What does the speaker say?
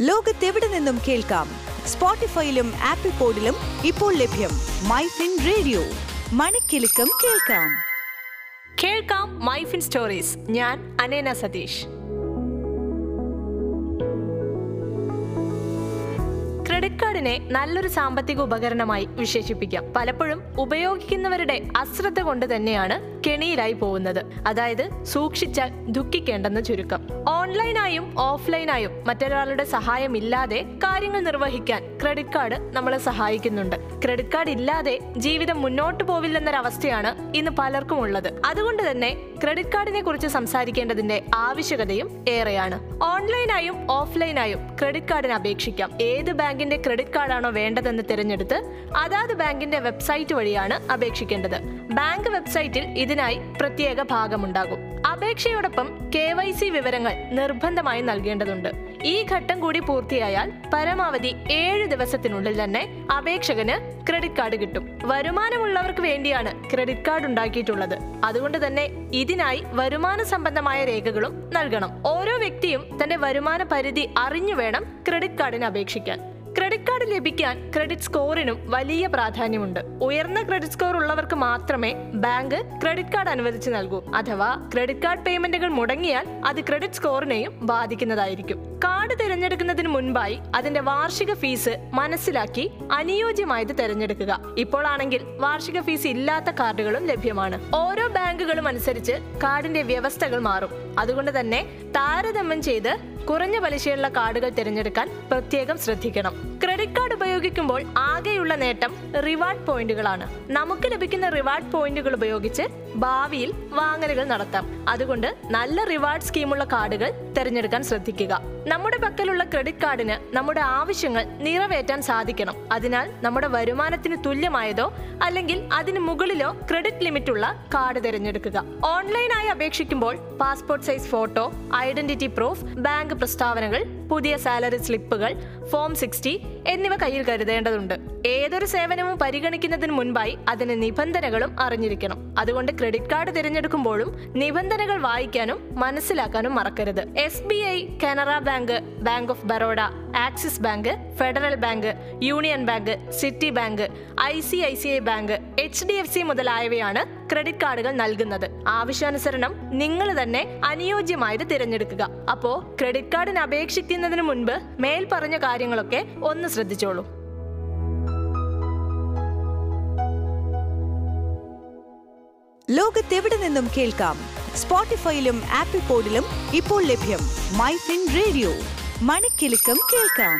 ലോകത്തെവിടെ നിന്നും കേൾക്കാം. സ്പോട്ടിഫൈയിലും ആപ്പിൾ പോഡിലും ഇപ്പോൾ ലഭ്യം മൈ ഫിൻ റേഡിയോ. മണിക്കെലക്കം കേൾക്കാം. കേൾക്കാം മൈഫിൻ സ്റ്റോറീസ്. ഞാൻ അനേന സതീഷ്. ക്രെഡിറ്റ് കാർഡിനെ നല്ലൊരു സാമ്പത്തിക ഉപകരണമായി വിശേഷിപ്പിക്കാം. പലപ്പോഴും ഉപയോഗിക്കുന്നവരുടെ അശ്രദ്ധ കൊണ്ട് തന്നെയാണ് കെണിയിലായി പോകുന്നത്. അതായത് സൂക്ഷിച്ചാൽ ദുഃഖിക്കേണ്ടെന്ന് ചുരുക്കം. ഓൺലൈനായും ഓഫ്ലൈനായും മറ്റൊരാളുടെ സഹായമില്ലാതെ കാര്യങ്ങൾ നിർവഹിക്കാൻ ക്രെഡിറ്റ് കാർഡ് നമ്മളെ സഹായിക്കുന്നുണ്ട്. ക്രെഡിറ്റ് കാർഡ് ഇല്ലാതെ ജീവിതം മുന്നോട്ട് പോവില്ലെന്നൊരവസ്ഥയാണ് ഇന്ന് പലർക്കും ഉള്ളത് അതുകൊണ്ട് തന്നെ ക്രെഡിറ്റ് കാർഡിനെ കുറിച്ച് സംസാരിക്കേണ്ടതിന്റെ ആവശ്യകതയും ഏറെയാണ്. ഓൺലൈനായും ഓഫ്ലൈനായും ക്രെഡിറ്റ് കാർഡിന് അപേക്ഷിക്കാം. ഏത് ബാങ്കിന്റെ ക്രെഡിറ്റ് കാർഡാണോ വേണ്ടതെന്ന് തിരഞ്ഞെടുത്ത് അതാത് ബാങ്കിന്റെ വെബ്സൈറ്റ് വഴിയാണ് അപേക്ഷിക്കേണ്ടത്. ബാങ്ക് വെബ്സൈറ്റിൽ ഇതിനായി പ്രത്യേക ഭാഗമുണ്ടാകും. അപേക്ഷയോടൊപ്പം കെ വൈ സി വിവരങ്ങൾ നിർബന്ധമായി നൽകേണ്ടതുണ്ട്. ഈ ഘട്ടം കൂടി പൂർത്തിയായാൽ പരമാവധി ഏഴ് ദിവസത്തിനുള്ളിൽ തന്നെ അപേക്ഷകന് ക്രെഡിറ്റ് കാർഡ് കിട്ടും. വരുമാനമുള്ളവർക്ക് വേണ്ടിയാണ് ക്രെഡിറ്റ് കാർഡ് ഉണ്ടാക്കിയിട്ടുള്ളത്. അതുകൊണ്ട് തന്നെ ഇതിനായി വരുമാന സംബന്ധമായ രേഖകളും നൽകണം. ഓരോ വ്യക്തിയും തന്റെ വരുമാന പരിധി അറിഞ്ഞു വേണം ക്രെഡിറ്റ് കാർഡിന് അപേക്ഷിക്കാൻ. ക്രെഡിറ്റ് കാർഡ് ലഭിക്കാൻ ക്രെഡിറ്റ് സ്കോറിനും വലിയ പ്രാധാന്യമുണ്ട്. ഉയർന്ന ക്രെഡിറ്റ് സ്കോർ ഉള്ളവർക്ക് മാത്രമേ ബാങ്ക് ക്രെഡിറ്റ് കാർഡ് അനുവദിച്ചു നൽകൂ. അഥവാ ക്രെഡിറ്റ് കാർഡ് പേയ്മെന്റുകൾ മുടങ്ങിയാൽ അത് ക്രെഡിറ്റ് സ്കോറിനെയും ബാധിക്കുന്നതായിരിക്കും. കാർഡ് തിരഞ്ഞെടുക്കുന്നതിന് മുൻപായി അതിന്റെ വാർഷിക ഫീസ് മനസ്സിലാക്കി അനുയോജ്യമായത് തിരഞ്ഞെടുക്കുക. ഇപ്പോഴാണെങ്കിൽ വാർഷിക ഫീസ് ഇല്ലാത്ത കാർഡുകളും ലഭ്യമാണ്. ഓരോ ബാങ്കുകളും അനുസരിച്ച് കാർഡിന്റെ വ്യവസ്ഥകൾ മാറും. അതുകൊണ്ട് തന്നെ താരതമ്യം ചെയ്ത് കുറഞ്ഞ പലിശയുള്ള കാർഡുകൾ തിരഞ്ഞെടുക്കാൻ പ്രത്യേകം ശ്രദ്ധിക്കണം. ക്രെഡിറ്റ് കാർഡ് ഉപയോഗിക്കുമ്പോൾ ആകെയുള്ള നേട്ടം റിവാർഡ് പോയിന്റുകളാണ്. നമുക്ക് ലഭിക്കുന്ന റിവാർഡ് പോയിന്റുകൾ ഉപയോഗിച്ച് ഭാവിയിൽ വാങ്ങലുകൾ നടത്താം. അതുകൊണ്ട് നല്ല റിവാർഡ് സ്കീമുള്ള കാർഡുകൾ തിരഞ്ഞെടുക്കാൻ ശ്രദ്ധിക്കുക. നമ്മുടെ പക്കലുള്ള ക്രെഡിറ്റ് കാർഡിന് നമ്മുടെ ആവശ്യങ്ങൾ നിറവേറ്റാൻ സാധിക്കണം. അതിനാൽ നമ്മുടെ വരുമാനത്തിന് തുല്യമായതോ അല്ലെങ്കിൽ അതിന് മുകളിലോ ക്രെഡിറ്റ് ലിമിറ്റ് ഉള്ള കാർഡ് തിരഞ്ഞെടുക്കുക. ഓൺലൈനായി അപേക്ഷിക്കുമ്പോൾ passport size photo identity proof bank പ്രസ്താവനകൾ പുതിയ സാലറി സ്ലിപ്പുകൾ ഫോം സിക്സ്റ്റി എന്നിവ കയ്യിൽ കരുതേണ്ടതുണ്ട്. ഏതൊരു സേവനവും പരിഗണിക്കുന്നതിന് മുൻപായി അതിന് നിബന്ധനകളും അറിഞ്ഞിരിക്കണം. അതുകൊണ്ട് ക്രെഡിറ്റ് കാർഡ് തിരഞ്ഞെടുക്കുമ്പോഴും നിബന്ധനകൾ വായിക്കാനും മനസ്സിലാക്കാനും മറക്കരുത്. S B I Canara bank bank of Baroda Axis bank federal bank union bank Citi bank I C I C I bank H D F C മുതലായവയാണ് ക്രെഡിറ്റ് കാർഡുകൾ നൽകുന്നത്. ആവശ്യാനുസരണം നിങ്ങൾ തന്നെ അനുയോജ്യമായത് തിരഞ്ഞെടുക്കുക. അപ്പോ ക്രെഡിറ്റ് കാർഡിന് അപേക്ഷിക്കുന്നതിന് മുൻപ് മേൽ പറഞ്ഞ കാര്യങ്ങളൊക്കെ ഒന്ന് ശ്രദ്ധിച്ചോളൂ. ലോകത്തെവിടെ നിന്നും കേൾക്കാം? സ്പോട്ടിഫൈയിലും ആപ്പിൾ പോഡിലും ഇപ്പോൾ ലഭ്യം മൈ ഫിൻ റേഡിയോ. മണിക്കെലക്കം കേൾക്കാം